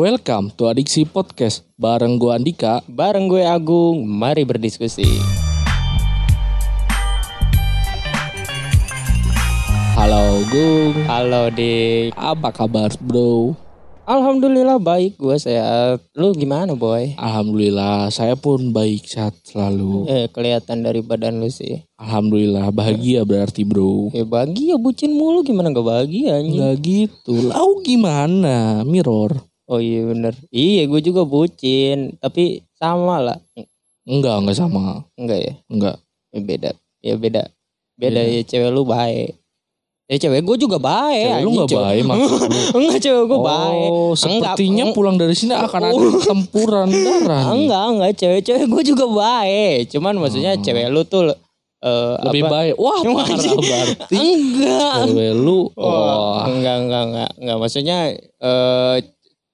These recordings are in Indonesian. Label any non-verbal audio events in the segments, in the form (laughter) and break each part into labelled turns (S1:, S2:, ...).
S1: Welcome to Adiksi Podcast bareng gue Andika.
S2: Bareng gue Agung, mari berdiskusi.
S1: Halo Gung,
S2: Halo Dik.
S1: apa kabar bro?
S2: Alhamdulillah baik gue sehat. Lu gimana boy?
S1: Alhamdulillah saya pun baik sehat selalu.
S2: Eh kelihatan dari badan lu sih.
S1: Alhamdulillah bahagia berarti bro.
S2: Ya bahagia bucin mulu gimana gak bahagia anjing?
S1: Enggak gitu, lau gimana? Mirror?
S2: Oh iya bener. Iya gue juga bucin. Tapi sama lah.
S1: Enggak, enggak sama.
S2: Enggak ya?
S1: Enggak.
S2: Ya beda. Ya beda. Beda
S1: Beda.
S2: ya cewek lu baik. Ya cewek gue juga baik.
S1: Cewek lu
S2: cewek-
S1: baik maksud lu? (laughs)
S2: Enggak cewek gue baik.
S1: Oh, sepertinya
S2: Enggak.
S1: pulang dari sini akan ada (laughs) tempuran darah.
S2: Enggak, enggak cewek-cewek gue juga baik. Cuman maksudnya
S1: Hmm.
S2: cewek lu tuh eh,
S1: Lebih
S2: apa?
S1: baik. Wah,
S2: Cuma
S1: parah berarti.
S2: Enggak.
S1: Cewek lu,
S2: wah. enggak, enggak, enggak, enggak. Maksudnya eh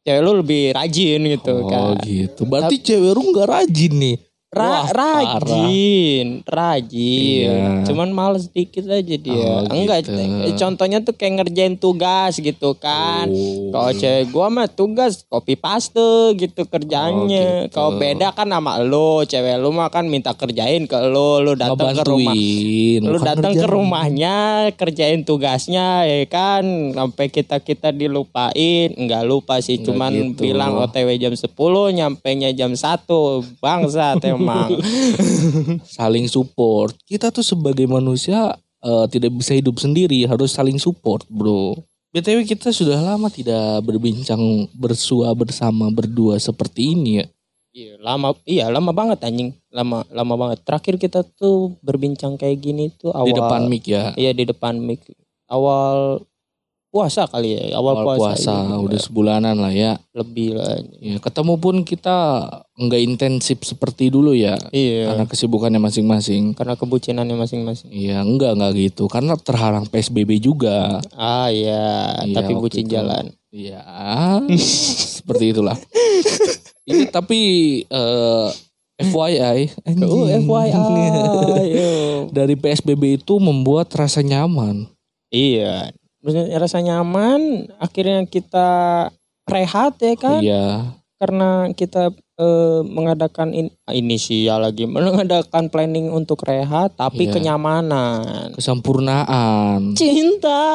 S2: cewek lu lebih rajin gitu
S1: Oh
S2: kan.
S1: gitu. Berarti cewek lu enggak rajin nih.
S2: Ra-
S1: Wah, parah.
S2: rajin, rajin.
S1: Iya.
S2: Cuman males dikit aja dia.
S1: Oh,
S2: Enggak,
S1: gitu.
S2: eh, contohnya tuh kayak ngerjain tugas gitu kan.
S1: Oh.
S2: Kalau cewek gua mah tugas copy paste gitu
S1: Oh,
S2: kerjanya.
S1: gitu.
S2: Kalau beda kan sama lo, cewek lu mah kan minta kerjain ke lo, lu datang ke rumah. Lu
S1: Bukan
S2: datang ke rumahnya, kerjain tugasnya ya kan. Sampai kita-kita dilupain, enggak lupa sih, cuman
S1: gitu.
S2: bilang OTW jam 10, nyampainya jam 1. Bangsat (laughs) emang. (laughs)
S1: saling support. Kita tuh sebagai manusia eh, tidak bisa hidup sendiri, harus saling support, Bro. BTW kita sudah lama tidak berbincang bersua bersama berdua seperti ini ya.
S2: Iya, lama iya lama banget anjing. Lama lama banget. Terakhir kita tuh berbincang kayak gini tuh awal
S1: Di depan mic ya.
S2: Iya di depan mic. Awal puasa kali ya, awal,
S1: Awal
S2: puasa.
S1: puasa,
S2: ini.
S1: udah sebulanan lah ya.
S2: lebih lah.
S1: Ya, ketemu pun kita nggak intensif seperti dulu ya.
S2: Iya.
S1: Karena kesibukannya masing-masing.
S2: Karena kebucinannya masing-masing.
S1: Iya, enggak enggak gitu. Karena terhalang PSBB juga.
S2: Ah iya,
S1: Iya,
S2: tapi bucin
S1: itu.
S2: jalan.
S1: Iya, seperti itulah. (laughs) Iya, tapi eh, FYI,
S2: Oh. FYI. (laughs)
S1: dari PSBB itu membuat rasa nyaman.
S2: iya. Maksudnya rasa nyaman, akhirnya kita rehat ya kan?
S1: Iya,
S2: Karena kita eh, mengadakan in, inisial lagi, (laughs) mengadakan planning untuk rehat, tapi
S1: Iya.
S2: kenyamanan.
S1: kesempurnaan.
S2: Cinta.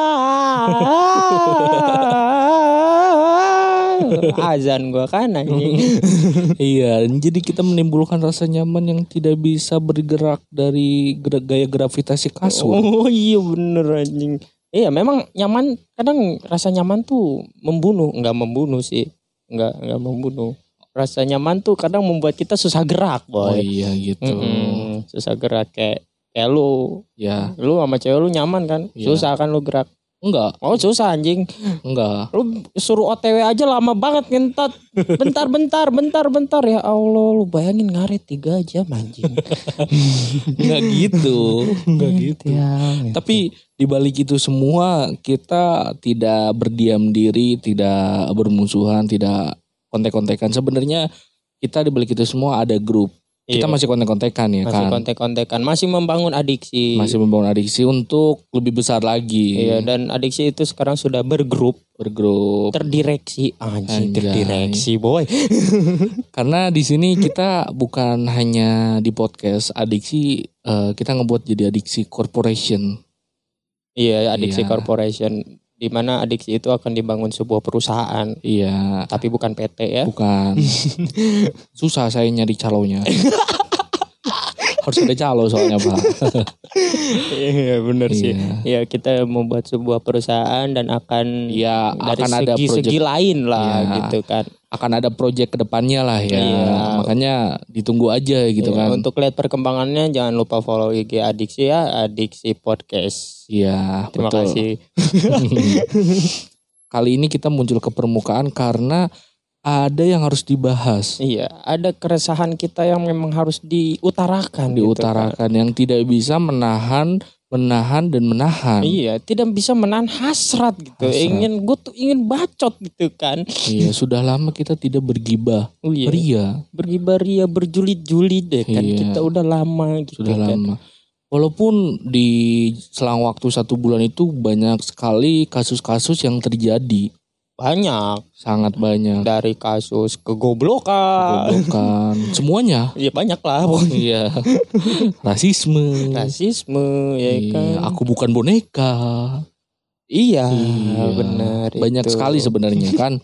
S2: (laughs) Azan gua kan anjing. (laughs)
S1: iya, jadi kita menimbulkan rasa nyaman yang tidak bisa bergerak dari gaya gravitasi kasur.
S2: Oh iya bener anjing. Iya memang nyaman kadang rasa nyaman tuh membunuh nggak membunuh sih. Nggak nggak membunuh. Rasa nyaman tuh kadang membuat kita susah gerak
S1: Oh
S2: boy.
S1: iya gitu.
S2: Mm-mm, susah gerak kayak kayak lu.
S1: Ya,
S2: lu sama cewek lu nyaman kan?
S1: Iya.
S2: susah kan lu gerak
S1: enggak,
S2: oh susah anjing
S1: enggak.
S2: lu suruh OTW aja lama banget ngentot bentar bentar bentar bentar ya Allah lu bayangin ngaret tiga jam anjing (laughs)
S1: Enggak gitu. Enggak gitu.
S2: ya,
S1: Tapi di balik itu semua kita tidak berdiam diri, tidak bermusuhan, tidak kontek-kontekan. Sebenarnya kita di balik itu semua ada grup. Kita
S2: Iya.
S1: masih kontek-kontekan ya
S2: masih
S1: kan.
S2: kontek-kontekan masih membangun adiksi
S1: Masih membangun adiksi untuk lebih besar lagi.
S2: Iya dan adiksi itu sekarang sudah bergrup
S1: Bergrup.
S2: terdireksi anjing
S1: Anjay.
S2: terdireksi boy. (laughs)
S1: Karena di sini kita bukan hanya di podcast adiksi, eh, kita ngebuat jadi adiksi corporation.
S2: iya adiksi
S1: Iya.
S2: corporation di mana adiksi itu akan dibangun sebuah perusahaan
S1: Iya,
S2: tapi bukan PT ya.
S1: bukan. (laughs) Susah saya nyari calonnya. (laughs) Harus ada calo soalnya pak.
S2: Iya benar sih.
S1: Iya.
S2: Iya kita membuat sebuah perusahaan dan akan
S1: Iya,
S2: dari
S1: akan ada
S2: segi-segi
S1: project
S2: lain lah
S1: Iya.
S2: gitu kan.
S1: Akan ada project ke depannya lah ya.
S2: Iya.
S1: Makanya ditunggu aja gitu
S2: Iya,
S1: kan.
S2: Untuk lihat perkembangannya jangan lupa follow IG adiksi ya adiksi podcast.
S1: Iya,
S2: Terima
S1: betul.
S2: kasih. (laughs)
S1: Kali ini kita muncul ke permukaan karena ada yang harus dibahas,
S2: Iya, ada keresahan kita yang memang harus diutarakan. gitu kan.
S1: diutarakan yang tidak bisa menahan, menahan dan menahan.
S2: Iya, tidak bisa menahan hasrat gitu.
S1: Hasrat.
S2: Ingin gue tuh ingin bacot gitu kan.
S1: Iya, sudah lama kita tidak bergibah.
S2: Oh iya.
S1: Ria
S2: Bergibaria berjulit-julit deh kan.
S1: Iya.
S2: Kita udah lama gitu
S1: sudah
S2: kan.
S1: lama. Walaupun di selang waktu satu bulan itu banyak sekali kasus-kasus yang terjadi.
S2: Banyak.
S1: Sangat banyak.
S2: Dari kasus kegoblokan.
S1: Kegoblokan. (laughs) semuanya.
S2: Ya banyak lah pokoknya.
S1: iya. (laughs) Rasisme.
S2: Rasisme ya
S1: Iya,
S2: kan?
S1: Aku bukan boneka.
S2: Iya,
S1: Iya,
S2: benar
S1: banyak
S2: itu.
S1: sekali sebenarnya (laughs) kan?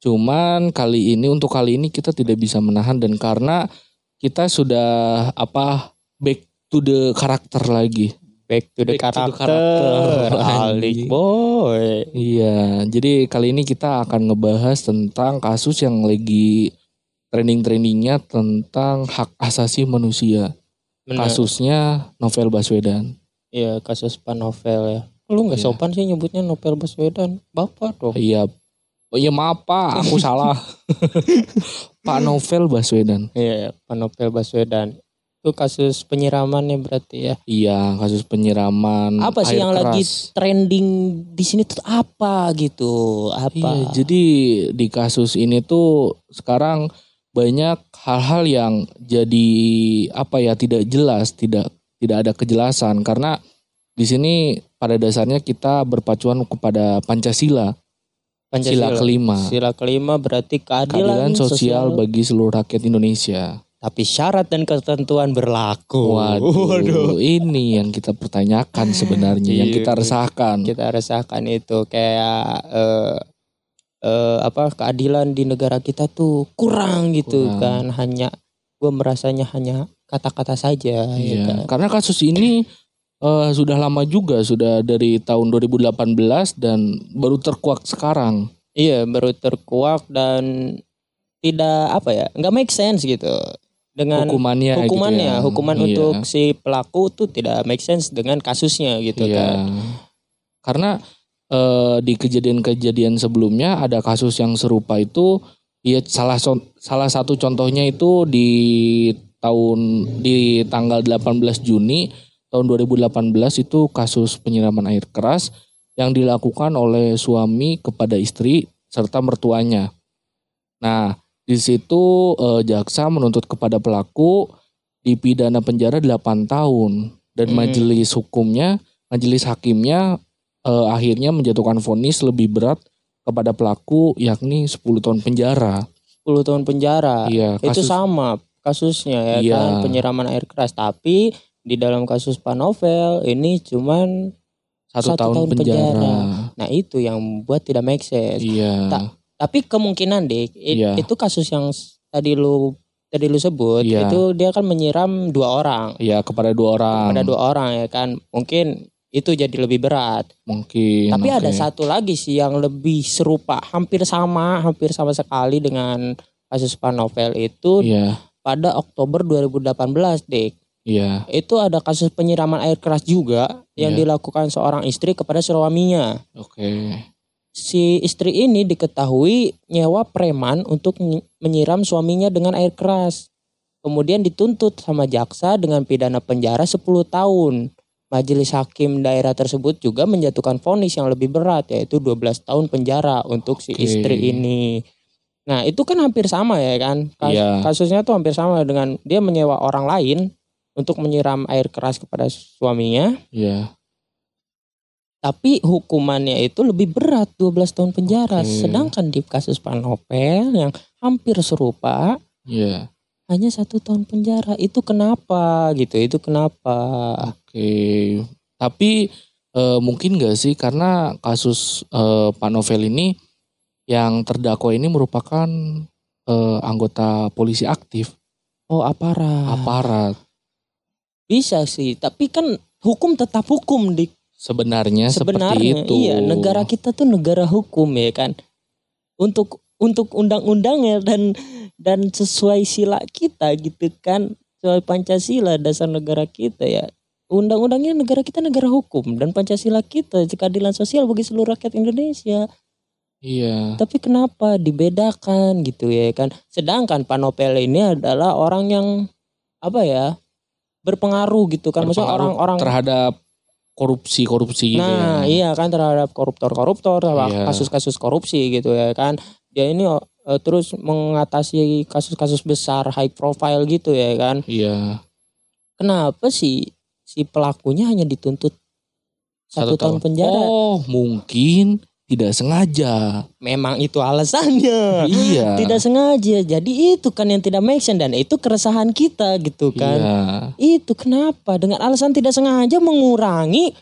S1: Cuman kali ini untuk kali ini kita tidak bisa menahan dan karena kita sudah apa back to the karakter lagi
S2: back to the
S1: Back to the
S2: karakter, (laughs) Alik boy
S1: Iya, jadi kali ini kita akan ngebahas tentang kasus yang lagi trending-trendingnya tentang hak asasi manusia.
S2: Benar.
S1: Kasusnya Novel Baswedan.
S2: Iya kasus Pak Novel ya. Lu nggak
S1: Iya.
S2: sopan sih nyebutnya Novel Baswedan. Bapak dong.
S1: Iya, oh iya maaf Pak, aku salah. (laughs) Pak Novel Baswedan.
S2: Iya Pak Novel Baswedan. Itu kasus penyiramannya berarti ya.
S1: Iya, kasus penyiraman.
S2: Apa sih
S1: air
S2: yang lagi
S1: keras.
S2: trending di sini tuh apa gitu? Apa?
S1: Iya, jadi di kasus ini tuh sekarang banyak hal-hal yang jadi apa ya tidak jelas, tidak tidak ada kejelasan karena di sini pada dasarnya kita berpacuan kepada Pancasila, sila kelima,
S2: Sila kelima berarti
S1: keadilan
S2: keadilan,
S1: sosial bagi seluruh rakyat Indonesia.
S2: Tapi syarat dan ketentuan berlaku.
S1: Waduh, ini yang kita pertanyakan sebenarnya, yang kita
S2: Iya.
S1: resahkan.
S2: kita rasakan itu kayak eh, eh, apa keadilan di negara kita tuh kurang gitu
S1: Kurang.
S2: kan hanya gue merasanya hanya kata-kata saja ya
S1: Iya,
S2: kan?
S1: karena kasus ini eh, sudah lama juga, sudah dari tahun 2018 dan baru terkuak sekarang.
S2: iya baru terkuak dan tidak apa ya nggak make sense gitu dengan
S1: hukumannya gitu
S2: hukumannya
S1: ya.
S2: hukuman
S1: Iya.
S2: untuk si pelaku tuh tidak make sense dengan kasusnya gitu
S1: Iya.
S2: kan
S1: Karena eh, di kejadian-kejadian sebelumnya ada kasus yang serupa itu ya salah salah satu contohnya itu di tahun di tanggal 18 Juni tahun 2018 itu kasus penyiraman air keras yang dilakukan oleh suami kepada istri serta mertuanya. Nah, di situ eh, jaksa menuntut kepada pelaku dipidana penjara 8 tahun dan
S2: Hmm.
S1: majelis hukumnya, majelis hakimnya eh, akhirnya menjatuhkan vonis lebih berat kepada pelaku yakni 10 tahun penjara.
S2: 10 tahun penjara
S1: Iya,
S2: itu
S1: kasus
S2: sama kasusnya ya
S1: Iya.
S2: kan penyiraman air keras tapi di dalam kasus Pak Novel ini cuman
S1: satu,
S2: satu
S1: tahun,
S2: tahun
S1: penjara.
S2: penjara. nah itu yang membuat tidak make sense
S1: Iya.
S2: Tak- tapi kemungkinan deh
S1: Iya.
S2: itu kasus yang tadi lu tadi lu sebut
S1: Iya.
S2: itu dia kan menyiram dua orang
S1: Iya, kepada dua orang.
S2: ada dua orang ya kan mungkin itu jadi lebih berat
S1: Mungkin.
S2: tapi ada
S1: oke.
S2: satu lagi sih yang lebih serupa hampir sama hampir sama sekali dengan kasus Pak Novel itu
S1: Iya,
S2: pada Oktober 2018 dek
S1: iya.
S2: itu ada kasus penyiraman air keras juga yang
S1: Iya.
S2: dilakukan seorang istri kepada suaminya
S1: Oke.
S2: Si istri ini diketahui nyewa preman untuk ny- menyiram suaminya dengan air keras. Kemudian dituntut sama jaksa dengan pidana penjara 10 tahun. Majelis hakim daerah tersebut juga menjatuhkan vonis yang lebih berat yaitu 12 tahun penjara untuk si istri ini. Nah, itu kan hampir sama ya kan? Kas-
S1: Iya.
S2: Kasusnya tuh hampir sama dengan dia menyewa orang lain untuk menyiram air keras kepada suaminya
S1: Iya.
S2: Tapi hukumannya itu lebih berat 12 tahun penjara
S1: Oke.
S2: sedangkan di kasus Pak Novel yang hampir serupa
S1: Iya.
S2: hanya satu tahun penjara itu kenapa gitu itu kenapa
S1: Oke. Tapi eh, mungkin gak sih karena kasus eh, Pak Novel ini yang terdakwa ini merupakan eh, anggota polisi aktif,
S2: oh aparat
S1: aparat.
S2: bisa sih tapi kan hukum tetap hukum di
S1: Sebenarnya, seperti
S2: sebenarnya
S1: itu.
S2: iya negara kita tuh negara hukum ya kan? Untuk untuk undang-undangnya dan dan sesuai sila kita gitu kan? Sesuai Pancasila dasar negara kita ya. Undang-undangnya negara kita negara hukum dan Pancasila kita keadilan sosial bagi seluruh rakyat Indonesia.
S1: Iya.
S2: tapi kenapa dibedakan gitu ya kan? Sedangkan Pak Nopel ini adalah orang yang apa ya berpengaruh gitu kan? Maksudnya
S1: Berpengaruh
S2: orang-orang
S1: terhadap korupsi-korupsi gitu
S2: Nah,
S1: ya.
S2: iya kan terhadap koruptor-koruptor,
S1: Iya.
S2: kasus-kasus korupsi gitu ya kan. Dia ini eh, terus mengatasi kasus-kasus besar high profile gitu ya kan.
S1: Iya.
S2: Kenapa sih si pelakunya hanya dituntut satu, tahun, penjara?
S1: Oh, mungkin tidak sengaja.
S2: Memang itu alasannya.
S1: Iya.
S2: Tidak sengaja. Jadi itu kan yang tidak make sense dan itu keresahan kita gitu kan.
S1: Iya.
S2: Itu kenapa dengan alasan tidak sengaja mengurangi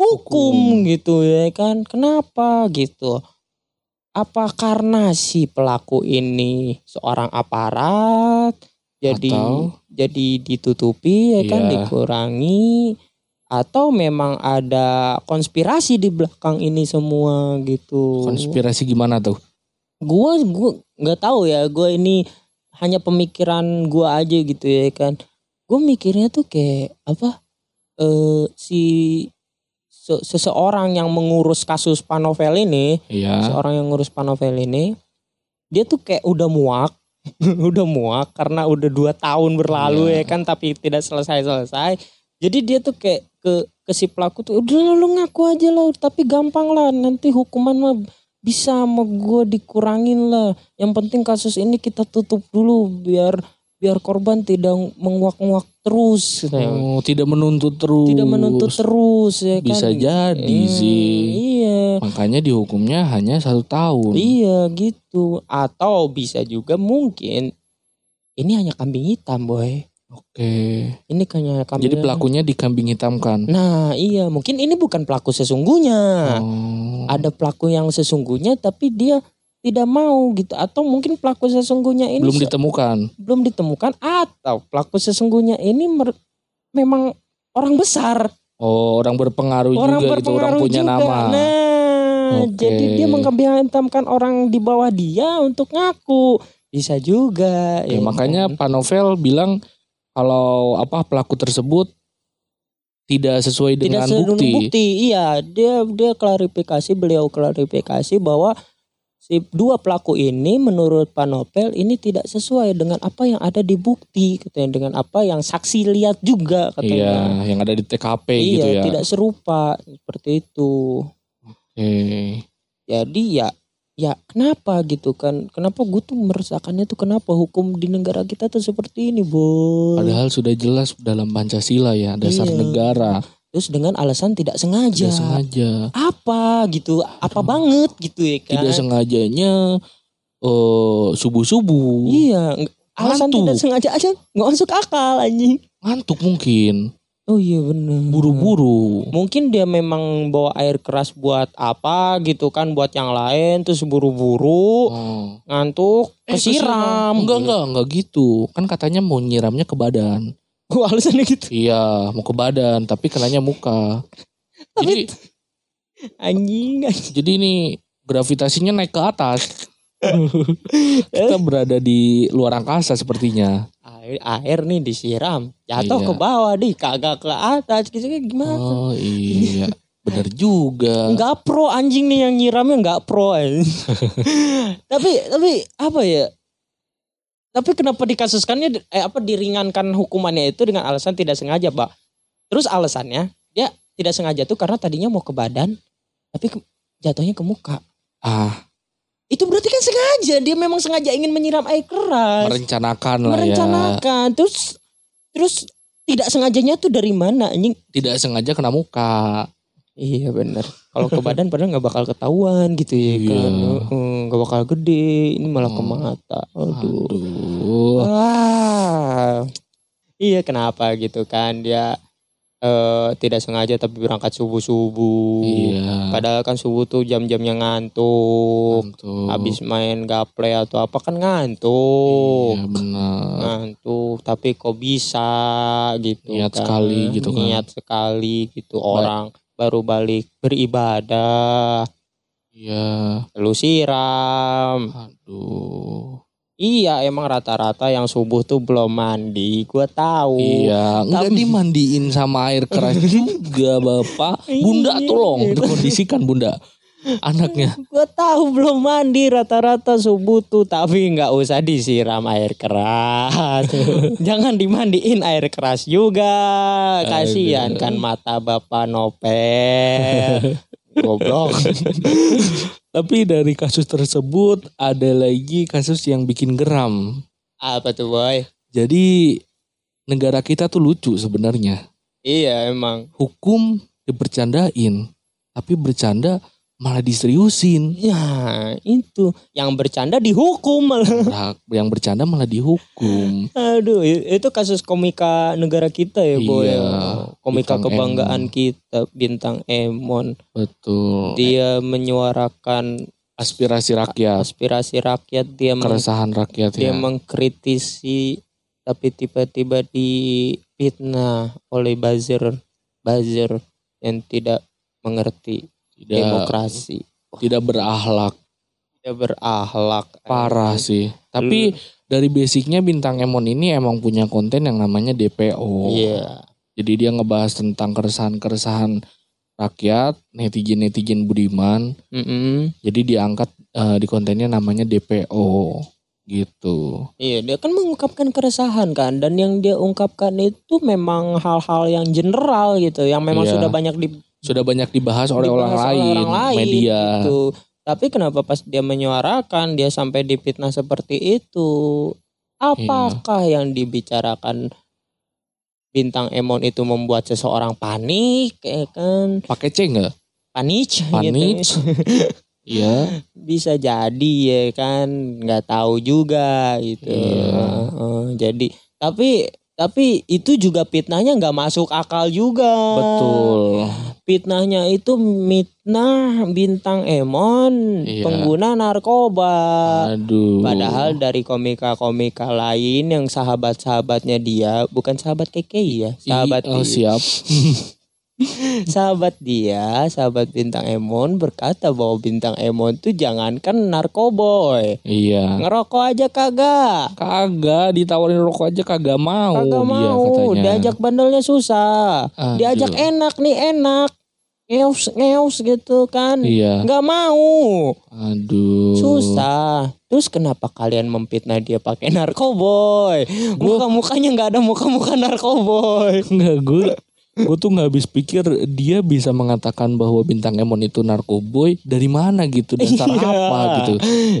S2: hukum,
S1: Hukum.
S2: gitu ya kan. Kenapa gitu? Apa karena si pelaku ini seorang aparat jadi
S1: Atau-
S2: jadi ditutupi ya kan
S1: Iya.
S2: dikurangi atau memang ada konspirasi di belakang ini semua gitu.
S1: Konspirasi gimana tuh?
S2: Gua gua nggak tahu ya, gua ini hanya pemikiran gua aja gitu ya kan. Gue mikirnya tuh kayak apa? Eh si se- seseorang yang mengurus kasus Panovel ini,
S1: Iya.
S2: seorang yang ngurus Panovel ini, dia tuh kayak udah muak, (laughs) udah muak karena udah dua tahun berlalu
S1: Iya.
S2: ya kan, tapi tidak selesai-selesai. Jadi dia tuh kayak ke ke si pelaku tuh udah lu ngaku aja lah, tapi gampang lah nanti hukuman mah bisa sama gue dikurangin lah. Yang penting kasus ini kita tutup dulu biar biar korban tidak menguak-nguak terus. katanya.
S1: Oh, tidak menuntut terus.
S2: Tidak menuntut terus ya kan.
S1: Bisa jadi
S2: Hmm,
S1: sih.
S2: Iya.
S1: Makanya dihukumnya hanya satu tahun.
S2: Iya gitu. Atau bisa juga mungkin ini hanya kambing hitam boy.
S1: Oke.
S2: Ini hanya kambing.
S1: Jadi pelakunya dikambing hitamkan.
S2: Nah iya mungkin ini bukan pelaku sesungguhnya.
S1: Oh.
S2: Ada pelaku yang sesungguhnya tapi dia tidak mau gitu. Atau mungkin pelaku sesungguhnya ini
S1: belum ditemukan.
S2: belum ditemukan. Atau pelaku sesungguhnya ini memang orang besar.
S1: Oh, orang berpengaruh
S2: orang
S1: juga gitu, orang
S2: berpengaruh
S1: punya
S2: juga.
S1: nama.
S2: Nah,
S1: Oke.
S2: jadi dia mengkambing hitamkan orang di bawah dia untuk ngaku. Bisa juga.
S1: Oke,
S2: ya
S1: makanya
S2: kan?
S1: Pak Novel bilang kalau apa pelaku tersebut tidak sesuai
S2: tidak
S1: dengan
S2: seluruh
S1: bukti.
S2: bukti. Iya, dia dia klarifikasi, beliau klarifikasi bahwa si dua pelaku ini menurut Pak Nopel ini tidak sesuai dengan apa yang ada di bukti, katanya dengan apa yang saksi lihat juga
S1: Iya,
S2: katanya.
S1: yang ada di TKP
S2: Iya,
S1: gitu ya.
S2: tidak serupa seperti itu.
S1: Oke.
S2: Jadi ya ya kenapa gitu kan? Kenapa gue tuh merasakannya tuh kenapa hukum di negara kita tuh seperti ini, Boy?
S1: Padahal sudah jelas dalam Pancasila ya, dasar
S2: Iya.
S1: negara.
S2: Terus dengan alasan tidak sengaja.
S1: Tidak sengaja.
S2: Apa gitu? Apa banget gitu ya kan?
S1: Tidak sengajanya eh subuh-subuh.
S2: Iya, ng- alasan
S1: Ngantuk.
S2: tidak sengaja aja nggak masuk akal anjing.
S1: Ngantuk mungkin.
S2: Oh iya benar.
S1: Buru-buru.
S2: Mungkin dia memang bawa air keras buat apa gitu kan buat yang lain terus buru-buru
S1: Oh.
S2: ngantuk
S1: Eh,
S2: kesiram.
S1: Enggak, enggak, enggak gitu. Kan katanya mau nyiramnya ke badan.
S2: Gua alasannya gitu.
S1: Iya, mau ke badan, tapi kenanya muka. Jadi,
S2: Anjing. anjing.
S1: jadi ini gravitasinya naik ke atas. (laughs) Kita berada di luar angkasa sepertinya.
S2: Air, nih disiram jatuh
S1: Iya.
S2: ke bawah nih kagak ke atas gitu gimana?
S1: Oh iya, bener juga.
S2: Nggak pro anjing nih yang nyiramnya nggak pro anjing. (laughs) tapi tapi apa ya? Tapi kenapa dikasuskannya eh apa diringankan hukumannya itu dengan alasan tidak sengaja, Pak? Terus alasannya dia tidak sengaja tuh karena tadinya mau ke badan tapi ke- jatuhnya ke muka.
S1: Ah,
S2: Itu berarti kan sengaja, dia memang sengaja ingin menyiram air keras.
S1: merencanakan lah ya.
S2: merencanakan. Terus terus tidak sengajanya tuh dari mana anjing?
S1: Tidak sengaja kena muka.
S2: Iya benar. Kalau ke (laughs) badan padahal nggak bakal ketahuan gitu ya
S1: Iya.
S2: kan. Nggak bakal gede. Ini malah ke
S1: Oh.
S2: mata. Aduh.
S1: Aduh.
S2: Wah. Iya kenapa gitu kan dia eh tidak sengaja tapi berangkat subuh subuh.
S1: Iya.
S2: Padahal kan subuh tuh jam-jamnya ngantuk.
S1: Ngantuk.
S2: Habis main gaple atau apa kan ngantuk.
S1: Iya benar.
S2: ngantuk tapi kok bisa gitu
S1: Niat
S2: kan.
S1: sekali gitu kan.
S2: niat sekali gitu orang baru balik beribadah
S1: Iya.
S2: lalu siram
S1: Aduh.
S2: Iya emang rata-rata yang subuh tuh belum mandi gua tahu
S1: Iya, enggak
S2: Tapi-
S1: dimandiin sama air keras (laughs) juga, Bapak. Bunda
S2: Iya.
S1: tolong dikondisikan, Bunda. Anaknya.
S2: gua tahu belum mandi rata-rata subuh tuh tapi nggak usah disiram air keras (laughs) jangan dimandiin air keras juga kasihan kan mata bapak nopel goblok (laughs)
S1: Tapi dari kasus tersebut ada lagi kasus yang bikin geram.
S2: apa tuh boy
S1: Jadi negara kita tuh lucu sebenarnya.
S2: iya emang
S1: Hukum dibercandain, tapi bercanda malah diseriusin.
S2: Ya, itu yang bercanda dihukum malah.
S1: Nah, (laughs) yang bercanda malah dihukum.
S2: Aduh, itu kasus komika negara kita ya, Boy.
S1: Iya,
S2: Komika
S1: Bintang
S2: kebanggaan
S1: Emon.
S2: kita, Bintang Emon.
S1: Betul.
S2: Dia menyuarakan
S1: Aspirasi rakyat,
S2: aspirasi rakyat, dia
S1: keresahan rakyat
S2: dia
S1: ya.
S2: mengkritisi tapi tiba-tiba difitnah oleh buzzer buzzer yang tidak mengerti
S1: Tidak
S2: demokrasi
S1: tidak berakhlak,
S2: tidak berakhlak
S1: parah sih. Tapi dari basicnya bintang Emon ini emang punya konten yang namanya DPO.
S2: iya
S1: Jadi dia ngebahas tentang keresahan-keresahan rakyat, netizen-netizen budiman.
S2: Mm-mm.
S1: Jadi diangkat eh, di kontennya namanya DPO gitu.
S2: iya dia kan mengungkapkan keresahan kan dan yang dia ungkapkan itu memang hal-hal yang general gitu yang memang
S1: Iya.
S2: sudah banyak di,
S1: Sudah banyak dibahas oleh
S2: dibahas
S1: orang
S2: oleh
S1: lain,
S2: orang lain,
S1: media.
S2: gitu. tapi kenapa pas dia menyuarakan dia sampai difitnah seperti itu apakah
S1: Iya.
S2: yang dibicarakan bintang Emon itu membuat seseorang panik ya kan
S1: Pakai C nggak?
S2: panik
S1: Panik.
S2: gitu. (laughs)
S1: Iya.
S2: bisa jadi ya kan nggak tahu juga gitu
S1: Iya.
S2: Jadi tapi tapi itu juga fitnahnya nggak masuk akal juga
S1: Betul.
S2: fitnahnya itu mitnah bintang Emon
S1: Iya.
S2: pengguna narkoba
S1: Aduh.
S2: Padahal dari komika-komika lain yang sahabat-sahabatnya dia bukan sahabat KKI ya, sahabat
S1: I- oh, siap. (laughs) (laughs)
S2: sahabat dia, sahabat bintang Emon berkata bahwa bintang Emon tuh jangankan narkoboy,
S1: Iya.
S2: ngerokok aja kagak,
S1: Kagak ditawarin rokok aja kagak mau
S2: kagak
S1: dia
S2: mau,
S1: katanya.
S2: diajak bandelnya susah,
S1: Aduh.
S2: diajak enak nih enak, ngeus ngeus gitu kan,
S1: Iya.
S2: nggak mau,
S1: Aduh.
S2: susah. Terus kenapa kalian memfitnah dia pakai narkoboy? Muka mukanya nggak ada muka muka narkoboy.
S1: Enggak gue gue tuh nggak habis pikir dia bisa mengatakan bahwa bintang Emon itu narkoboy dari mana gitu (laughs) dasar
S2: Iya.
S1: apa gitu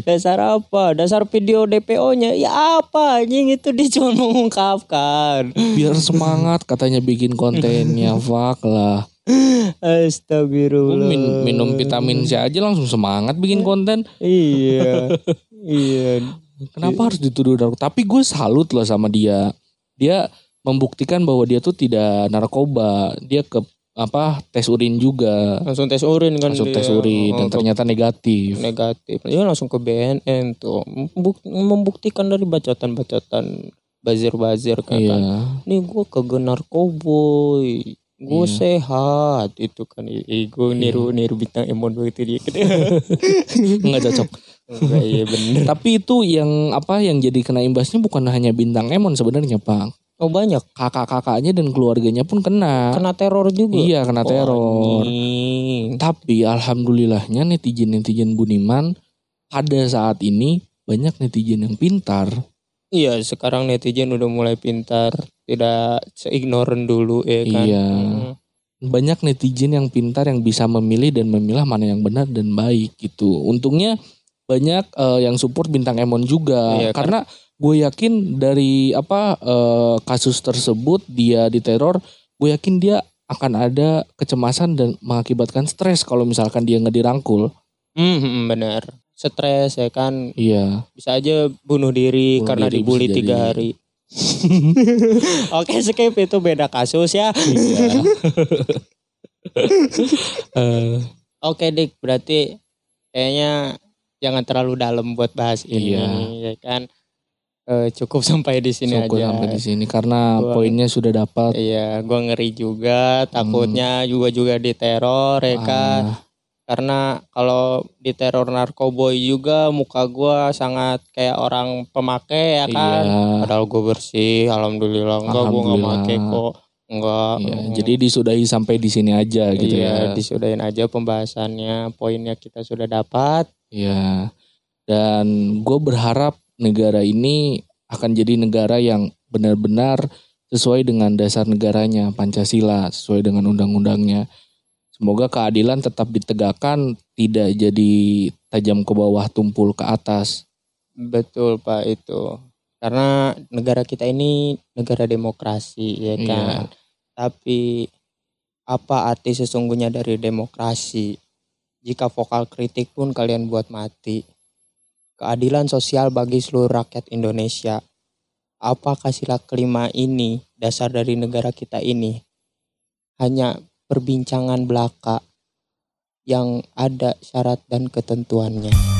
S2: Dasar apa? Dasar video DPO-nya ya apa? Anjing itu dia cuma mengungkapkan.
S1: biar semangat katanya bikin kontennya (laughs) fuck lah
S2: Astagfirullah.
S1: min- minum vitamin C aja langsung semangat bikin konten
S2: Iya. (laughs) iya.
S1: kenapa harus dituduh narkoba tapi gue salut loh sama dia dia membuktikan bahwa dia tuh tidak narkoba dia ke apa tes urin juga
S2: Langsung tes urin kan
S1: langsung
S2: dia.
S1: tes urin dan
S2: Oh,
S1: ternyata negatif
S2: negatif. Dia langsung ke BNN tuh. Membuk- membuktikan dari bacotan-bacotan bazir-bazir kan.
S1: iya
S2: nih gue kagak narkoboy gue
S1: Iya.
S2: sehat itu kan gue niru niru bintang emon begitu dia (laughs)
S1: nggak cocok
S2: Enggak, iya bener
S1: Tapi itu yang apa yang jadi kena imbasnya bukan hanya bintang Emon sebenarnya Pak.
S2: Oh banyak
S1: Kakak-kakaknya dan keluarganya pun kena.
S2: kena teror juga
S1: Iya kena
S2: Oh,
S1: teror.
S2: anjing.
S1: Tapi alhamdulillahnya netizen-netizen Buniman pada saat ini banyak netizen yang pintar.
S2: iya sekarang netizen udah mulai pintar tidak seignoran dulu ya kan
S1: Iya.
S2: Hmm.
S1: Banyak netizen yang pintar yang bisa memilih dan memilah mana yang benar dan baik gitu. Untungnya banyak eh, yang support bintang Emon juga
S2: Iya,
S1: karena gue yakin dari apa eh, kasus tersebut dia diteror, gue yakin dia akan ada kecemasan dan mengakibatkan stres kalau misalkan dia nggak dirangkul.
S2: Hmm, hmm, benar stres ya kan
S1: Iya.
S2: bisa aja bunuh diri
S1: Bunuh
S2: karena
S1: diri
S2: dibully tiga
S1: jadi.
S2: hari (laughs) oke skip itu beda kasus ya
S1: Iya. (laughs) Eh,
S2: Oke Dik, berarti kayaknya jangan terlalu dalam buat bahas ini,
S1: Iya.
S2: ya kan? Eh, cukup (laughs) sampai di sini
S1: syukur
S2: aja.
S1: sampai di sini karena
S2: Gua-
S1: poinnya sudah dapat.
S2: Iya, gua ngeri juga, takutnya juga juga diteror ya kan?
S1: Hmm. Ah,
S2: Karena kalau diteror narkoboy juga muka gua sangat kayak orang pemakai ya kan?
S1: Iya.
S2: Padahal gue bersih, alhamdulillah enggak gua nggak
S1: Alhamdulillah.
S2: make kok. Enggak.
S1: Iya,
S2: Mm.
S1: jadi disudahi sampai di sini aja gitu
S2: iya,
S1: ya.
S2: disudahin aja pembahasannya, poinnya kita sudah dapat.
S1: Iya. Dan gue berharap negara ini akan jadi negara yang benar-benar sesuai dengan dasar negaranya, Pancasila, sesuai dengan undang-undangnya. Semoga keadilan tetap ditegakkan, tidak jadi tajam ke bawah, tumpul ke atas.
S2: Betul Pak itu. Karena negara kita ini negara demokrasi ya
S1: Iya.
S2: kan. Tapi apa arti sesungguhnya dari demokrasi? Jika vokal kritik pun kalian buat mati. Keadilan sosial bagi seluruh rakyat Indonesia. Apakah sila kelima ini dasar dari negara kita ini? Hanya perbincangan belaka yang ada syarat dan ketentuannya.